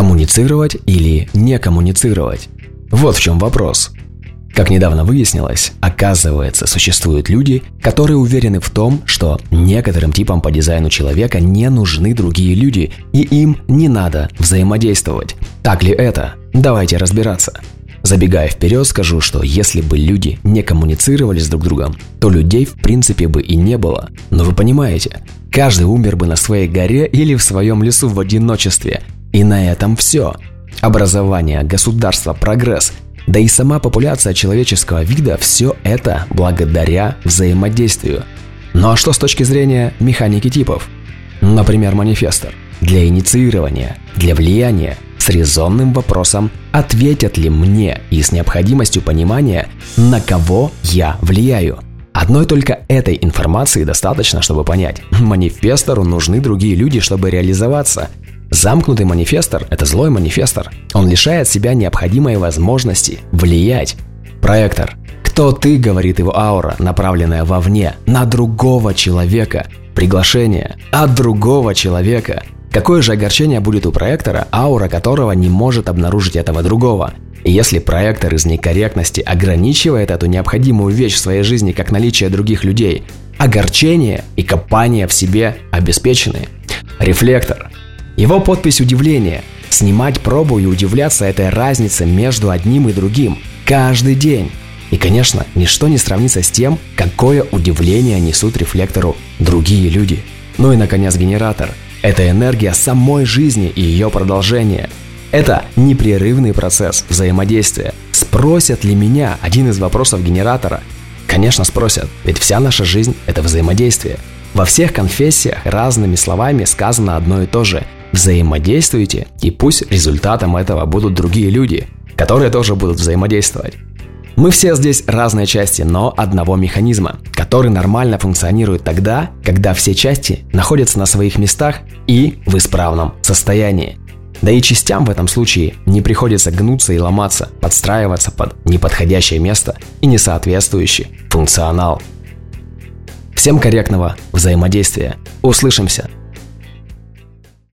Коммуницировать или не коммуницировать? Вот в чем вопрос. Как недавно выяснилось, оказывается, существуют люди, которые уверены в том, что некоторым типам по дизайну человека не нужны другие люди, и им не надо взаимодействовать. Так ли это? Давайте разбираться. Забегая вперед, скажу, что если бы люди не коммуницировали с друг другом, то людей в принципе бы и не было. Но вы понимаете, каждый умер бы на своей горе или в своем лесу в одиночестве. И на этом все. Образование, государство, прогресс – да и сама популяция человеческого вида – все это благодаря взаимодействию. Ну а что с точки зрения механики типов? Например, манифестор. Для инициирования, для влияния, с резонным вопросом, ответят ли мне и с необходимостью понимания, на кого я влияю. Одной только этой информации достаточно, чтобы понять, манифестору нужны другие люди, чтобы реализоваться, Замкнутый манифестор – это злой манифестор. Он лишает себя необходимой возможности влиять. Проектор. Кто ты, говорит его аура, направленная вовне, на другого человека. Приглашение от другого человека. Какое же огорчение будет у проектора, аура которого не может обнаружить этого другого? Если проектор из некорректности ограничивает эту необходимую вещь в своей жизни как наличие других людей, огорчение и копание в себе обеспечены. Рефлектор. Его подпись удивления. Снимать пробу и удивляться этой разнице между одним и другим. Каждый день. И, конечно, ничто не сравнится с тем, какое удивление несут рефлектору другие люди. Ну и, наконец, генератор. Это энергия самой жизни и ее продолжение. Это непрерывный процесс взаимодействия. Спросят ли меня один из вопросов генератора? Конечно, спросят, ведь вся наша жизнь – это взаимодействие. Во всех конфессиях разными словами сказано одно и то же – Взаимодействуйте, и пусть результатом этого будут другие люди, которые тоже будут взаимодействовать. Мы все здесь разные части, но одного механизма, который нормально функционирует тогда, когда все части находятся на своих местах и в исправном состоянии. Да и частям в этом случае не приходится гнуться и ломаться, подстраиваться под неподходящее место и несоответствующий функционал. Всем корректного взаимодействия. Услышимся!